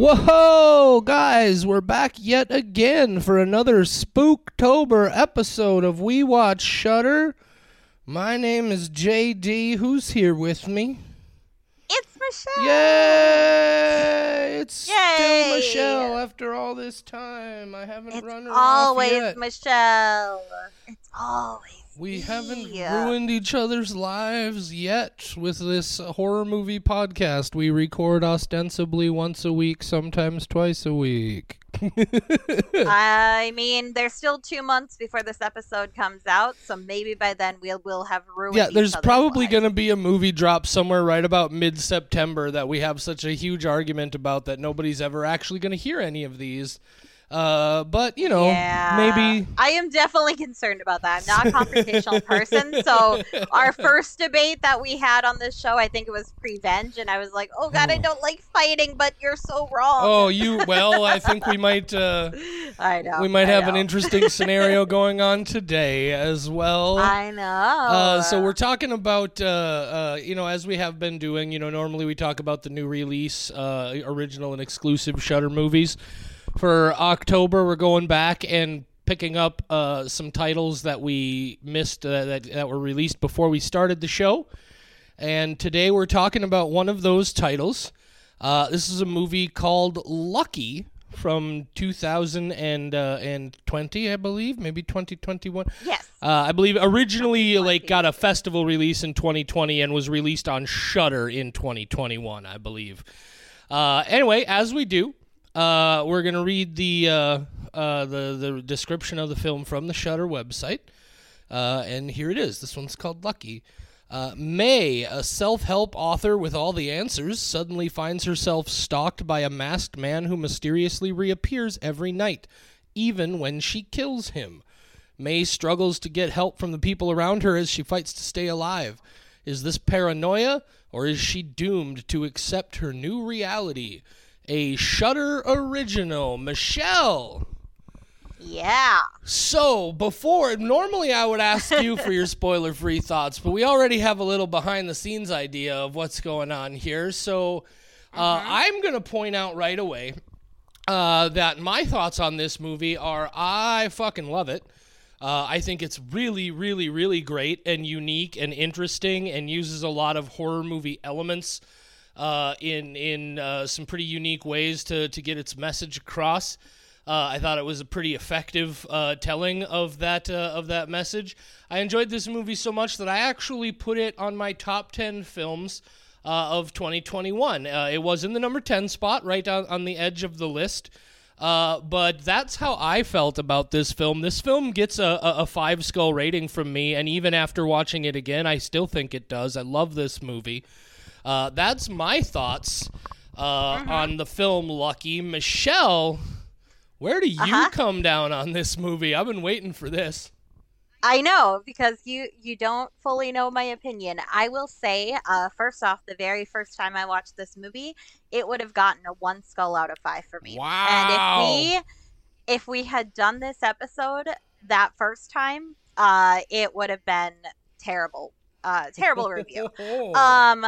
Whoa, guys, we're back yet again for another Spooktober episode of We Watch Shudder. My name is JD. Who's here with me? It's Michelle. Yay! It's still Michelle after all this time. I haven't It's run her off always yet. Michelle. It's always We haven't ruined each other's lives yet with this horror movie podcast. We record ostensibly once a week, sometimes twice a week. I mean, there's still two months before this episode comes out, so maybe by then we'll will have ruined. yeah, there's probably going to be a movie drop somewhere right about mid September that we have such a huge argument about that nobody's ever actually going to hear any of these. Uh, but, you know, yeah, maybe. I am definitely concerned about that. I'm not a confrontational person, so our first debate that we had on this show, I think it was prevenge, and I was like, "Oh God, I Oh. don't like fighting, but you're so wrong." Oh, you. Well, I think we might. Uh, I know. we might I have an interesting scenario going on today as well. I know. Uh, so we're talking about, uh, uh, you know, as we have been doing. You know, normally we talk about the new release, uh, original and exclusive Shudder movies. For October, we're going back and picking up uh, some titles that we missed uh, that that were released before we started the show. And today we're talking about one of those titles. Uh, this is a movie called Lucky from 2020, I believe, maybe 2021. yes. Uh, I believe originally like got a festival release in 2020 and was released on Shudder in 2021, I believe. Uh, anyway, as we do, uh, we're gonna read the uh, uh, the the description of the film from the Shudder website, uh, and here it is. This one's called Lucky. Uh, May, a self help author with all the answers, suddenly finds herself stalked by a masked man who mysteriously reappears every night, even when she kills him. May struggles to get help from the people around her as she fights to stay alive. Is this paranoia, or is she doomed to accept her new reality? A Shudder original, Michelle. Yeah. So, before, normally I would ask you for your spoiler free thoughts, but we already have a little behind the scenes idea of what's going on here. So, uh, I'm going to point out right away uh, that my thoughts on this movie are I fucking love it. Uh, I think it's really, really, really great and unique and interesting and uses a lot of horror movie elements uh, in in uh, some pretty unique ways to, to get its message across. Uh, I thought it was a pretty effective uh, telling of that uh, of that message. I enjoyed this movie so much that I actually put it on my top ten films uh, of 2021. Uh, it was in the number 10 spot, right on, on the edge of the list. But that's how I felt about this film. This film gets a, a five skull rating from me, and even after watching it again, I still think it does. I love this movie. Uh, that's my thoughts uh, on the film Lucky. Michelle, where do you Uh-huh. come down on this movie? I've been waiting for this. I know because you you don't fully know my opinion. I will say, uh, first off, the very first time I watched this movie, it would have gotten a one skull out of five for me. Wow. And if we if we had done this episode that first time, uh, it would have been terrible, uh, terrible review. Um,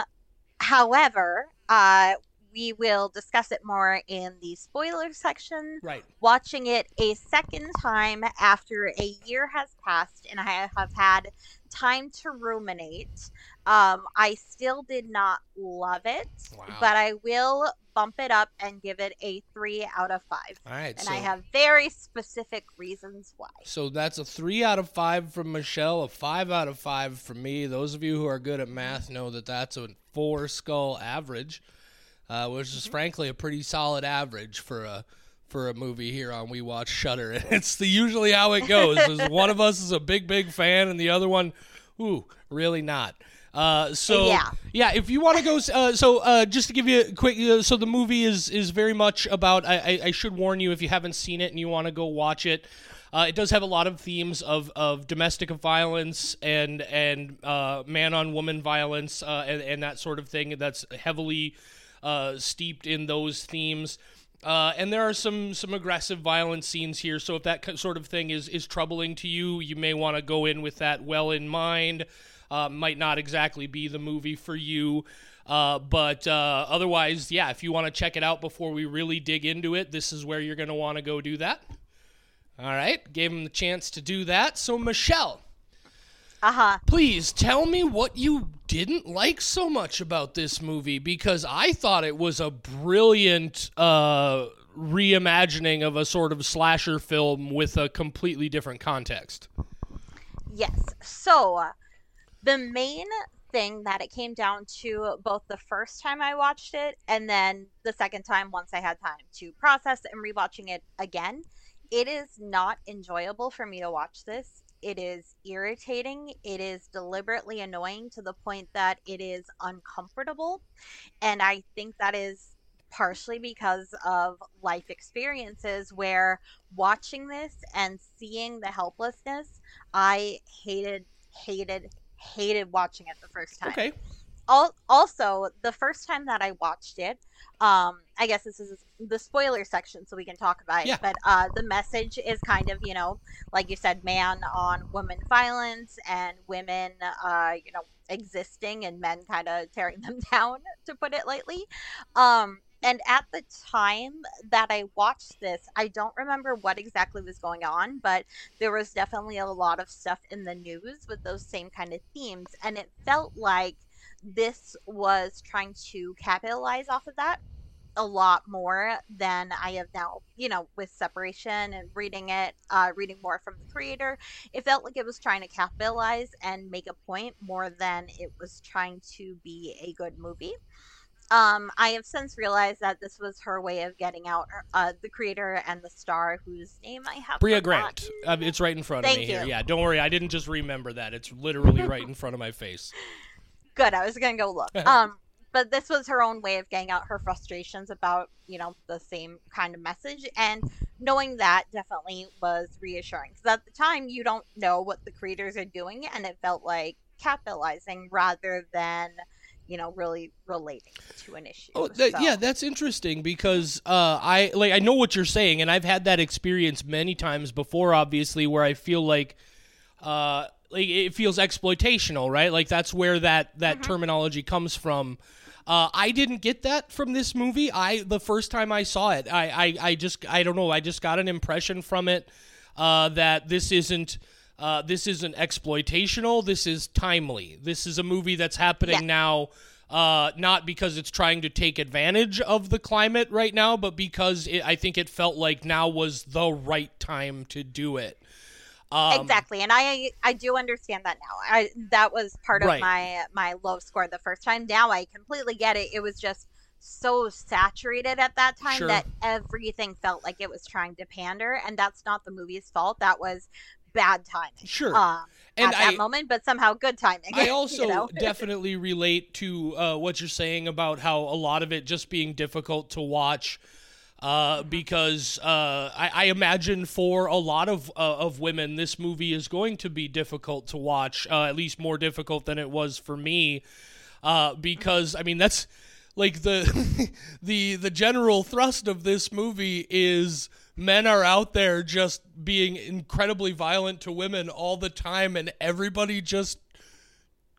however, uh, we will discuss it more in the spoiler section right. watching it a second time after a year has passed and I have had time to ruminate. Um, I still did not love it, Wow. but I will bump it up and give it a three out of five. All right. And so I have very specific reasons why. So that's a three out of five from Michelle, a five out of five from me. Those of you who are good at math know that that's a four skull average, uh, which is frankly a pretty solid average for a for a movie here on We Watch Shudder. And it's the usually how it goes. is one of us is a big big fan, and the other one, ooh, really not. Uh, so Yeah. yeah, if you want to go, uh, so uh, just to give you a quick, uh, so the movie is is very much about. I, I, I should warn you if you haven't seen it and you want to go watch it. Uh, it does have a lot of themes of, of domestic violence and and uh, man on woman violence uh, and, and that sort of thing. That's heavily uh, steeped in those themes. Uh, and there are some some aggressive violent scenes here. So if that sort of thing is is troubling to you, you may want to go in with that well in mind. Uh, might not exactly be the movie for you. Uh, but uh, otherwise, yeah, if you want to check it out before we really dig into it, this is where you're going to want to go do that. All right, gave him the chance to do that. So, Michelle, Uh huh. please tell me what you didn't like so much about this movie because I thought it was a brilliant uh, reimagining of a sort of slasher film with a completely different context. Yes. So, uh, the main thing that it came down to both the first time I watched it and then the second time once I had time to process and rewatching it again, it is not enjoyable for me to watch this. It is irritating. It is deliberately annoying to the point that it is uncomfortable. And I think that is partially because of life experiences where watching this and seeing the helplessness, I hated, hated, hated watching it the first time. Okay. Al- also, the first time that I watched it, um, I guess this is the spoiler section, so we can talk about it. Yeah. But uh, the message is kind of, you know, like you said, man on woman violence and women, uh, you know, existing and men kind of tearing them down, to put it lightly. Um, and at the time that I watched this, I don't remember what exactly was going on, but there was definitely a lot of stuff in the news with those same kind of themes. And it felt like this was trying to capitalize off of that a lot more than I have now, you know, with separation and reading it, uh, reading more from the creator. It felt like it was trying to capitalize and make a point more than it was trying to be a good movie. Um, I have since realized that this was her way of getting out uh, the creator and the star whose name I have. Brea. Grant. Uh, it's right in front of Thank me here. you. Yeah, don't worry. I didn't just remember that. It's literally right in front of my face. good i was gonna go look um but this was her own way of getting out her frustrations about you know the same kind of message and knowing that definitely was reassuring because at the time you don't know what the creators are doing and it felt like capitalizing rather than you know really relating to an issue Oh, that, So- yeah, that's interesting because uh, I like I know what you're saying, and I've had that experience many times before. Obviously, where I feel like, uh, like it feels exploitational, right? Like that's where that that terminology comes from. Uh, I didn't get that from this movie. I the first time I saw it, I I, I just I don't know. I just got an impression from it uh, that this isn't. Uh, this isn't exploitational. This is timely. This is a movie that's happening Yeah. now, uh, not because it's trying to take advantage of the climate right now, but because it, I think it felt like now was the right time to do it. Um, exactly and i i do understand that now i that was part of my my low score the first time now i completely get it it was just so saturated at that time Sure. that everything felt like it was trying to pander and that's not the movie's fault that was bad timing Sure. um And at that moment but somehow good timing I you also know? definitely relate to uh, what you're saying about how a lot of it just being difficult to watch. Uh, because uh, I, I imagine for a lot of uh, of women, this movie is going to be difficult to watch. Uh, at least more difficult than it was for me. Uh, because I mean, that's like the the the general thrust of this movie is men are out there just being incredibly violent to women all the time, and everybody just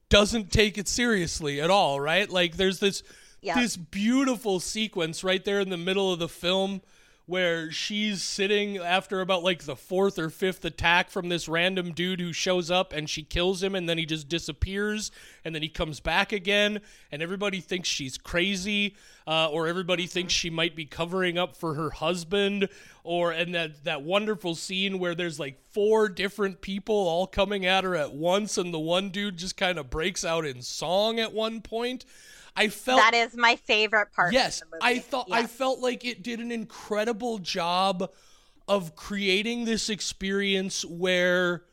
doesn't take it seriously at all, right? Like there's this Yeah. this beautiful sequence right there in the middle of the film where she's sitting after about like the fourth or fifth attack from this random dude who shows up and she kills him and then he just disappears and then he comes back again and everybody thinks she's crazy uh, or everybody thinks she might be covering up for her husband or and that that wonderful scene where there's like four different people all coming at her at once and the one dude just kind of breaks out in song at one point i felt that is my favorite part Yes, of the I thought I felt like it did an incredible job of creating this experience where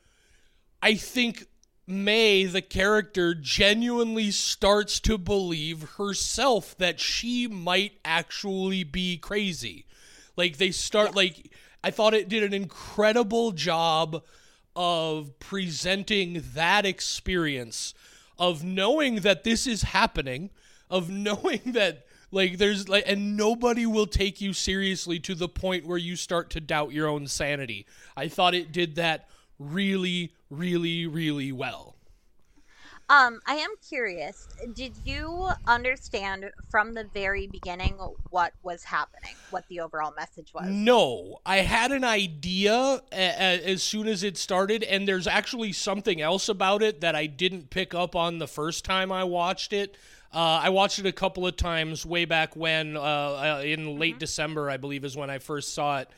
I think May, the character, genuinely starts to believe herself that she might actually be crazy. Like they start like I thought it did an incredible job of presenting that experience of knowing that this is happening, of knowing that like there's like and nobody will take you seriously to the point where you start to doubt your own sanity. I thought it did that really really really well. Um, I am curious. Did you understand from the very beginning what was happening, what the overall message was? No, I had an idea a- a- as soon as it started, and there's actually something else about it that I didn't pick up on the first time I watched it. Uh, I watched it a couple of times way back when, uh, uh, in late December, I believe, is when I first saw it.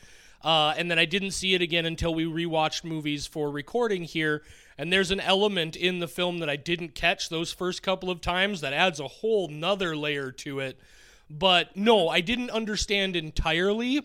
Uh, and then I didn't see it again until we rewatched movies for recording here. And there's an element in the film that I didn't catch those first couple of times that adds a whole nother layer to it. But no, I didn't understand entirely.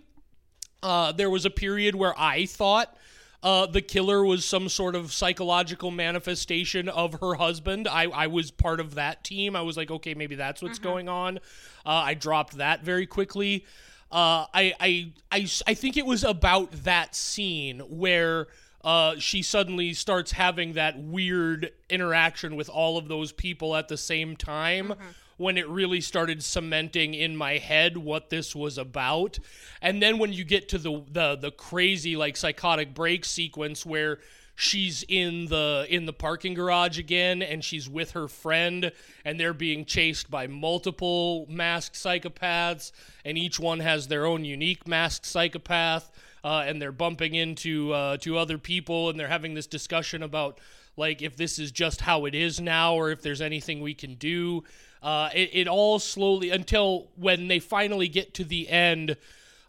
Uh, there was a period where I thought uh, the killer was some sort of psychological manifestation of her husband. I, I was part of that team. I was like, okay, maybe that's what's going on. Uh, I dropped that very quickly. Uh, I, I, I, I think it was about that scene where uh, she suddenly starts having that weird interaction with all of those people at the same time when it really started cementing in my head what this was about. And then when you get to the the the crazy like psychotic break sequence where she's in the in the parking garage again and she's with her friend and they're being chased by multiple masked psychopaths and each one has their own unique masked psychopath uh, and they're bumping into uh, to other people and they're having this discussion about like if this is just how it is now or if there's anything we can do uh, it, it all slowly until when they finally get to the end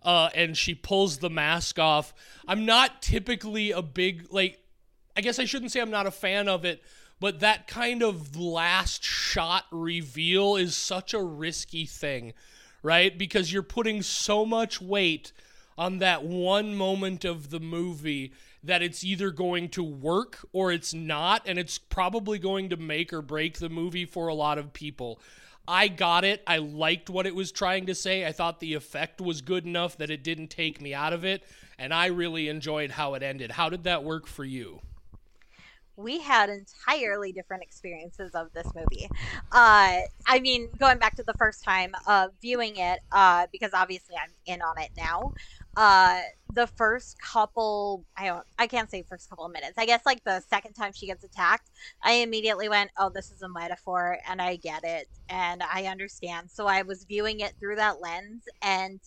uh, and she pulls the mask off. I'm not typically a big like i guess i shouldn't say i'm not a fan of it but that kind of last shot reveal is such a risky thing right? Because you're putting so much weight on that one moment of the movie that it's either going to work or it's not, and it's probably going to make or break the movie for a lot of people. I got it. I liked what it was trying to say. I thought the effect was good enough that it didn't take me out of it, and I really enjoyed how it ended. How did that work for you? we had entirely different experiences of this movie. Uh, I mean, going back to the first time uh, viewing it, uh, because obviously I'm in on it now. The first couple, I don't, I can't say first couple of minutes. I guess like the second time she gets attacked, I immediately went, "Oh, this is a metaphor," and I get it, and I understand. So I was viewing it through that lens, and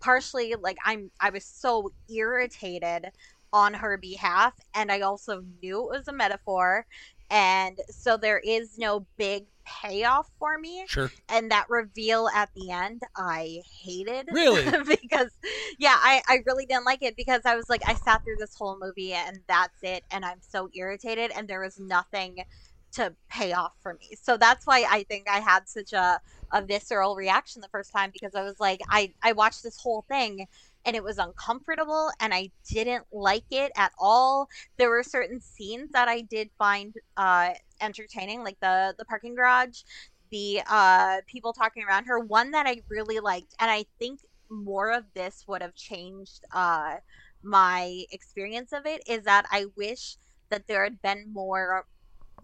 partially like I'm, I was so irritated on her behalf and i also knew it was a metaphor and so there is no big payoff for me Sure. and that reveal at the end i hated Really? because yeah I, I really didn't like it because i was like i sat through this whole movie and that's it and i'm so irritated and there was nothing to pay off for me so that's why i think i had such a, a visceral reaction the first time because i was like i i watched this whole thing and it was uncomfortable and I didn't like it at all. There were certain scenes that I did find uh, entertaining, like the the parking garage, the uh, people talking around her. One that I really liked, and I think more of this would have changed uh, my experience of it. Is that I wish that there had been more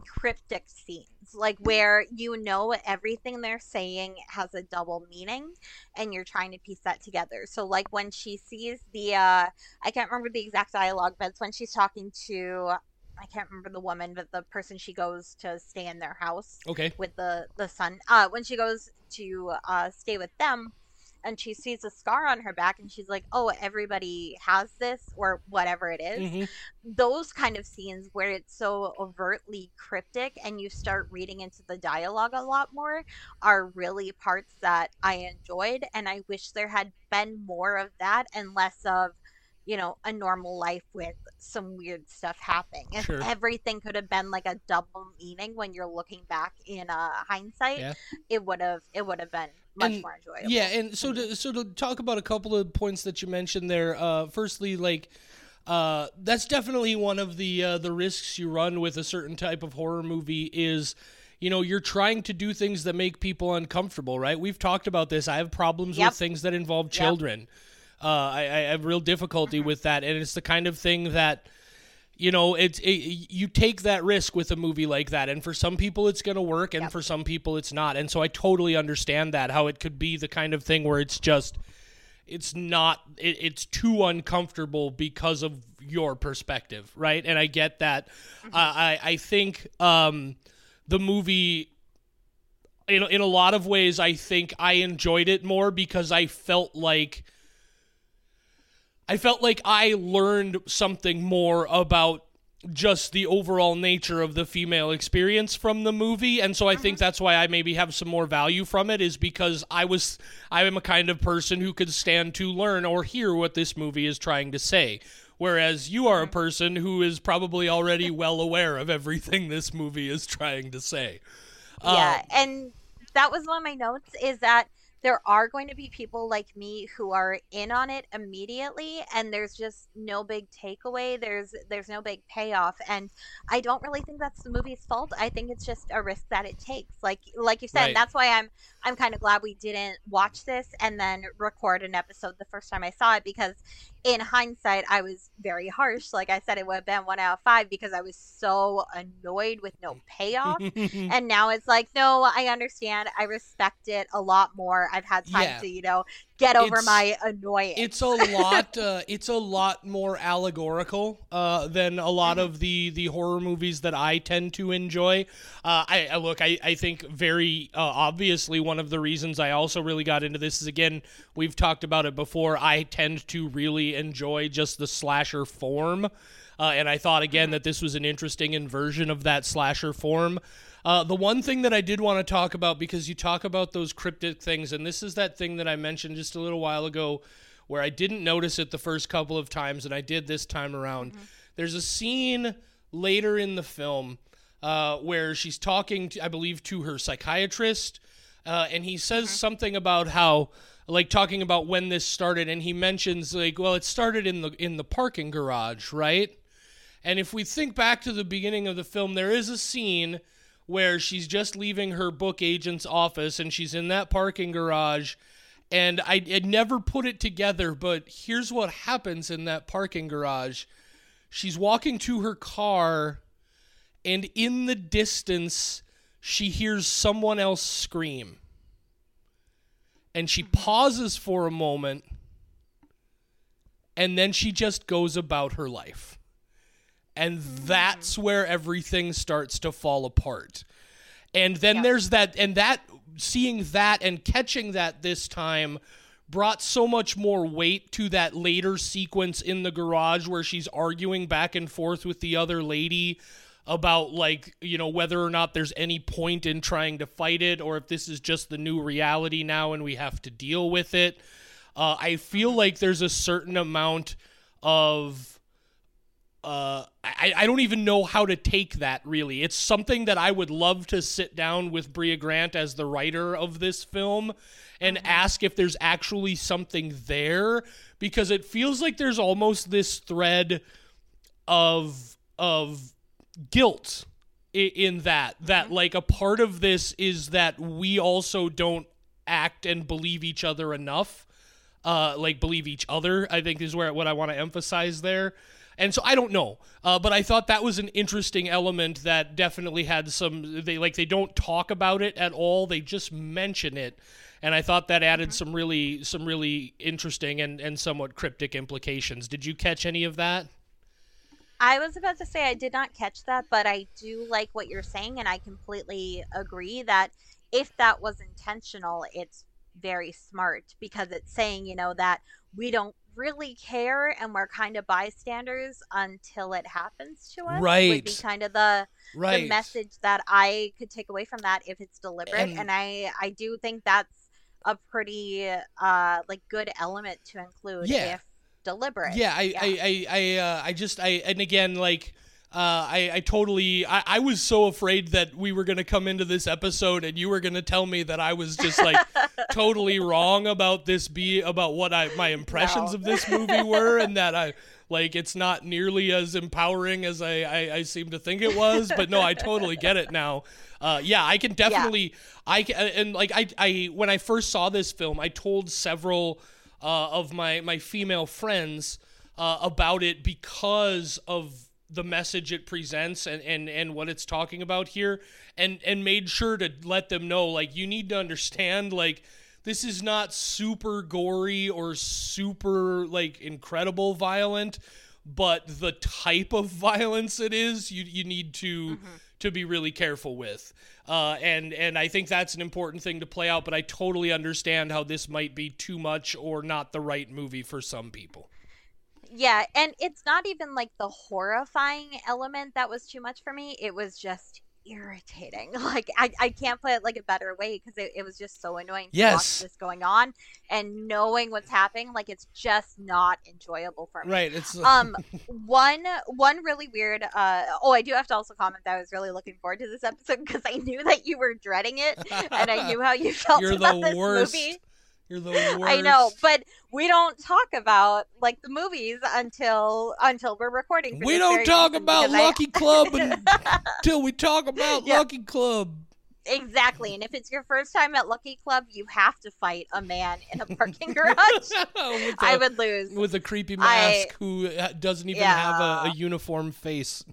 cryptic scenes like where you know everything they're saying has a double meaning and you're trying to piece that together so like when she sees the uh i can't remember the exact dialogue but it's when she's talking to i can't remember the woman but the person she goes to stay in their house Okay. with the the son uh when she goes to uh stay with them and she sees a scar on her back and she's like oh everybody has this or whatever it is Mhm. those kind of scenes where it's so overtly cryptic and you start reading into the dialogue a lot more are really parts that I enjoyed and I wish there had been more of that and less of you know a normal life with some weird stuff happening if Sure. everything could have been like a double meaning when you're looking back in uh, hindsight Yeah. it would have it would have been much And- more enjoyable Yeah, and so to so to talk about a couple of points that you mentioned there. Uh, firstly, like uh, that's definitely one of the uh, the risks you run with a certain type of horror movie is. You know, you're trying to do things that make people uncomfortable, right? We've talked about this. I have problems Yep. with things that involve children. Uh, I, I have real difficulty with that, and it's the kind of thing that you know it's it, you take that risk with a movie like that. And for some people it's going to work and Yep. for some people it's not. And so i totally understand that how it could be the kind of thing where it's just it's not it, it's too uncomfortable because of your perspective right? And i get that. Uh, i i think um the movie in in a lot of ways I think I enjoyed it more because I felt like I felt like I learned something more about just the overall nature of the female experience from the movie. And so I think that's why I maybe have some more value from it is because I was I am a kind of person who could stand to learn or hear what this movie is trying to say. Whereas you are a person who is probably already well aware of everything this movie is trying to say. Yeah, Um, and that was one of my notes is that there are going to be people like me who are in on it immediately and there's just no big takeaway there's there's no big payoff and i don't really think that's the movie's fault i think it's just a risk that it takes like like you said Right. that's why i'm i'm kind of glad we didn't watch this and then record an episode the first time i saw it because in hindsight i was very harsh. Like i said it would have been one out of five because i was so annoyed with no payoff. And now it's like no i understand. I respect it a lot more. I've had time Yeah. to you know get over It's- my annoyance it's a lot uh, it's a lot more allegorical uh, than a lot Mm-hmm. of the the horror movies that I tend to enjoy. Uh, I, I look I, I think very uh, obviously one of the reasons I also really got into this is again we've talked about it before I tend to really enjoy just the slasher form. Uh, and I thought again that this was an interesting inversion of that slasher form. Uh, the one thing that I did want to talk about because you talk about those cryptic things, and this is that thing that I mentioned just a little while ago where I didn't notice it the first couple of times, and I did this time around. There's a scene later in the film uh, where she's talking, to, I believe, to her psychiatrist, uh, and he says something about how, like, talking about when this started, and he mentions like, well, it started in the in the parking garage, right? And if we think back to the beginning of the film, there is a scene where she's just leaving her book agent's office and she's in that parking garage. And I had never put it together, but here's what happens in that parking garage. She's walking to her car, and in the distance, she hears someone else scream. And she mm-hmm. pauses for a moment, and then she just goes about her life and that's where everything starts to fall apart. And then Yeah. there's that, and that seeing that and catching that this time brought so much more weight to that later sequence in the garage where she's arguing back and forth with the other lady about like you know whether or not there's any point in trying to fight it or if this is just the new reality now and we have to deal with it uh, i feel like there's a certain amount of uh, I, I don't even know how to take that really. It's something that I would love to sit down with Brea Grant as the writer of this film and ask if there's actually something there because it feels like there's almost this thread of of guilt i- in that that like a part of this is that we also don't act and believe each other enough uh, like believe each other. I think is where what I want to emphasize there. And so I don't know, uh, but I thought that was an interesting element that definitely had some. They like they don't talk about it at all. They just mention it, and I thought that added some really some really interesting and and somewhat cryptic implications. Did you catch any of that? I was about to say I did not catch that, but I do like what you're saying, and I completely agree that if that was intentional, it's very smart because it's saying, you know, that we don't really care and we're kind of bystanders until it happens to us. Right. Would be kind of the Right. the message that I could take away from that if it's deliberate. And- And, I I do think that's a pretty uh like good element to include Yeah. if deliberate. Yeah, I, I, I, I, uh, I just, I, and again, like, uh, I, I totally, I, I was so afraid that we were gonna come into this episode and you were gonna tell me that I was just like totally wrong about this be about what I my impressions No. of this movie were, and that I like it's not nearly as empowering as I, I, I seem to think it was. But no, I totally get it now. Uh, yeah, I can definitely, I can, and like I, I when I first saw this film, I told several uh, of my my female friends uh, about it because of the message it presents and, and and what it's talking about here and and made sure to let them know like you need to understand like this is not super gory or super like incredible violent but the type of violence it is you you need to to be really careful with. Uh, and and I think that's an important thing to play out. But I totally understand how this might be too much or not the right movie for some people. Yeah, and it's not even like the horrifying element that was too much for me. It was just irritating. Like I, I can't put it like a better way because it, it was just so annoying to Yes. watch this going on and knowing what's happening. Like it's just not enjoyable for me. Right. It's Um, one one really weird. Uh, oh, I do have to also comment that I was really looking forward to this episode because I knew that you were dreading it, and I knew how you felt You're about the this worst. movie. You're the worst. I know, but we don't talk about like the movies until until we're recording. For we don't talk about because I- Lucky Club until we talk about Yeah. Lucky Club. exactly, and if it's your first time at Lucky Club, you have to fight a man in a parking garage. with, I a, would lose. with a creepy I- mask who uh, doesn't even have a, a uniform face.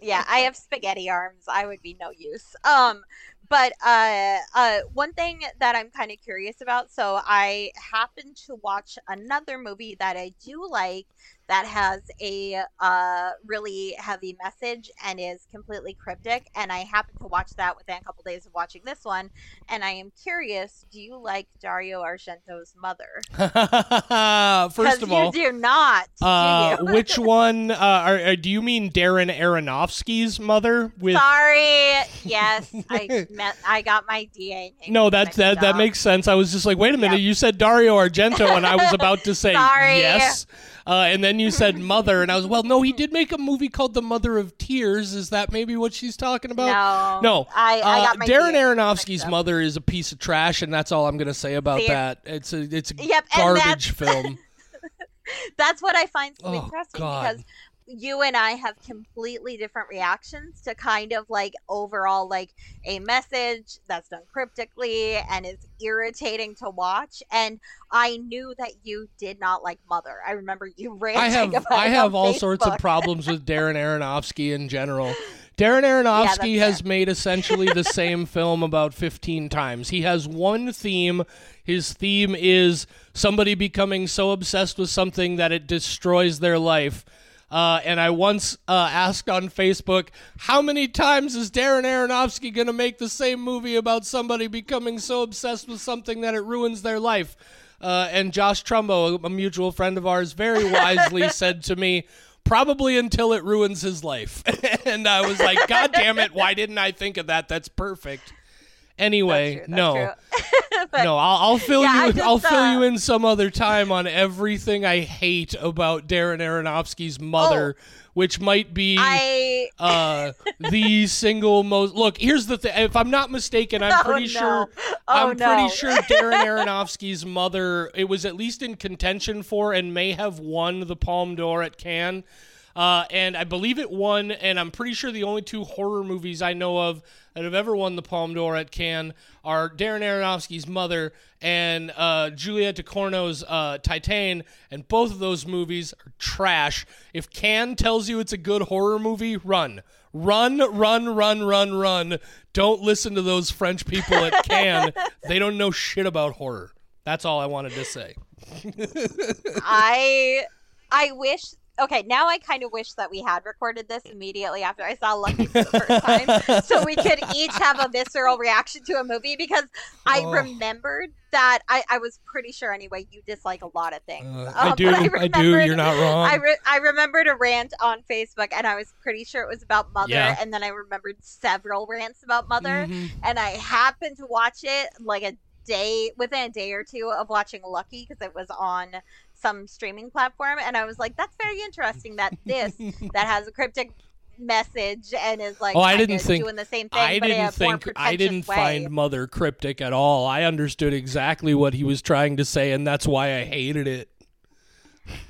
yeah, I have spaghetti arms. I would be no use. Um, but uh, uh, one thing that I'm kind of curious about. So I happened to watch another movie that I do like that has a uh really heavy message and is completely cryptic. And I happened to watch that within a couple days of watching this one. And I am curious. Do you like Dario Argento's mother? First of all, you do not. uh, do you? which one? Uh, are, are- do you mean Darren Aronofsky's mother? With Sorry. Yes, I met. I got my DNA. no, that mixed that that makes sense. I was just like, wait a minute, Yep. you said Dario Argento, and I was about to say Sorry. yes. Uh, and then you said mother, and I was well, no, he did make a movie called The Mother of Tears. Is that maybe what she's talking about? No, No, I, I Uh, got my Darren Aronofsky's mother is a piece of trash, and that's all I'm gonna say about See? that. It's a it's a Yep, garbage film. That's what I find so Oh, interesting God. because you and I have completely different reactions to kind of like overall like a message that's done cryptically and is irritating to watch. And I knew that you did not like Mother. I remember you ranting I have about I have all sorts of problems with Darren Aronofsky in general. Darren Aronofsky that's has made essentially the same film about 15 times. He has one theme. His theme is somebody becoming so obsessed with something that it destroys their life. Uh, and I once uh, asked on Facebook, how many times is Darren Aronofsky going to make the same movie about somebody becoming so obsessed with something that it ruins their life? Uh, and Josh Trumbo, a mutual friend of ours, very wisely said to me, probably until it ruins his life. and I was like, God damn it, why didn't I think of that? That's perfect. Anyway, That's true, no. that's true. But- no, I'll, I'll fill Yeah, you. just, I'll fill uh, you in some other time on everything I hate about Darren Aronofsky's mother, which might be Oh. I uh, the single most. Look, here's the thing. If I'm not mistaken, I'm Oh, pretty no. sure. Oh, I'm no. pretty sure Darren Aronofsky's mother. It was at least in contention for, and may have won the Palme d'Or at Cannes. Uh, and I believe it won, and I'm pretty sure the only two horror movies I know of that have ever won the Palme d'Or at Cannes are Darren Aronofsky's Mother and uh, Juliette Ducournau's uh, Titane, and both of those movies are trash. If Cannes tells you it's a good horror movie, run. Run, run, run, run, run. Don't listen to those French people at Cannes. they don't know shit about horror. That's all I wanted to say. I I wish okay, now I kind of wish that we had recorded this immediately after I saw Lucky for the first time so we could each have a visceral reaction to a movie because I Oh. remembered that I, I was pretty sure anyway you dislike a lot of things. Uh, Um, I do. I, do. You're not wrong. I, re- I remembered a rant on Facebook and I was pretty sure it was about Mother Yeah. and then I remembered several rants about Mother Mhm. and I happened to watch it like a day within a day or two of watching Lucky because it was on some streaming platform, and I was like, "That's very interesting that this that has a cryptic message and is like Oh, I didn't think- doing the same thing, I didn't think I didn't way. find Mother cryptic at all. I understood exactly what he was trying to say, and that's why I hated it.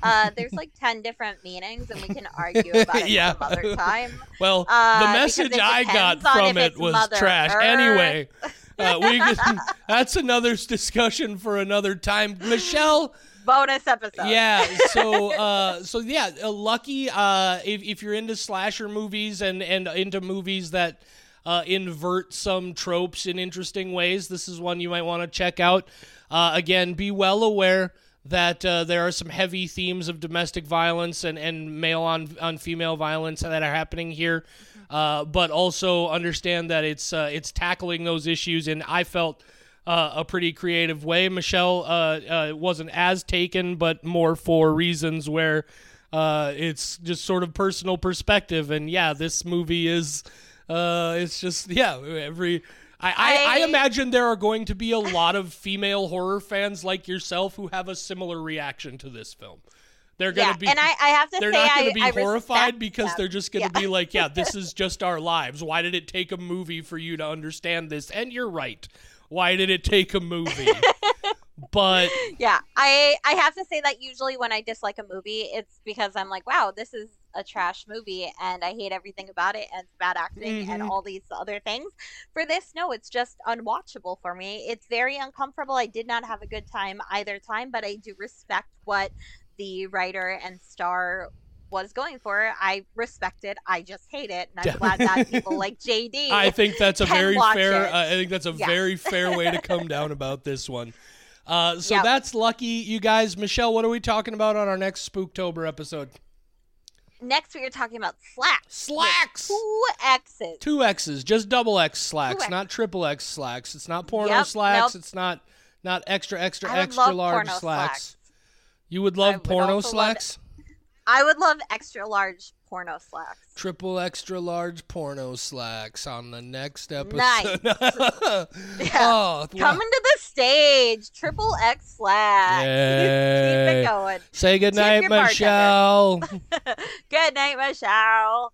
Uh, there's like ten different meanings, and we can argue about it Yeah. some other time. Well, Uh, the message I got from it was Mother trash. Earth. Anyway, uh, we can, that's another discussion for another time. Michelle, Bonus episode. yeah. So, uh, so yeah, uh, lucky. Uh, if if you're into slasher movies and and into movies that. Uh, invert some tropes in interesting ways. This is one you might want to check out. Uh, again, be well aware that uh, there are some heavy themes of domestic violence and, and male on on female violence that are happening here, uh, but also understand that it's uh, it's tackling those issues. And I felt uh, a pretty creative way. Michelle uh, uh, wasn't as taken, but more for reasons where uh, it's just sort of personal perspective. And yeah, this movie is uh, it's just yeah every. I, I, I, imagine there are going to be a lot of female horror fans like yourself who have a similar reaction to this film. They're gonna yeah, be, and I, I have to they're say, not gonna be I horrified because them. they're just gonna Yeah. be like, yeah, this is just our lives. Why did it take a movie for you to understand this? And you're right. Why did it take a movie? but yeah i i have to say that usually when i dislike a movie it's because i'm like wow this is a trash movie and i hate everything about it and bad acting and Mhm. all these other things for this no it's just unwatchable for me it's very uncomfortable i did not have a good time either time but i do respect what the writer and star was going for i respect it i just hate it and i'm glad that people like jd I think that's a very fair. Uh, I think that's a very fair way to come down about this one. Uh, so Yep. that's lucky, you guys. Michelle, what are we talking about on our next Spooktober episode? next we are talking about Slaxx Slaxx. two x's Two X's, just double X slacks, not triple X slacks. It's not porno Yep, slacks. nope. It's not not extra extra extra large slacks. slacks. You would love would porno slacks. I would love extra large porno slacks. Triple extra large porno slacks on the next episode. Nice. Yeah. Oh, Coming to the stage, triple X slacks. Keep it going. Say goodnight. Michelle. Good night, Michelle.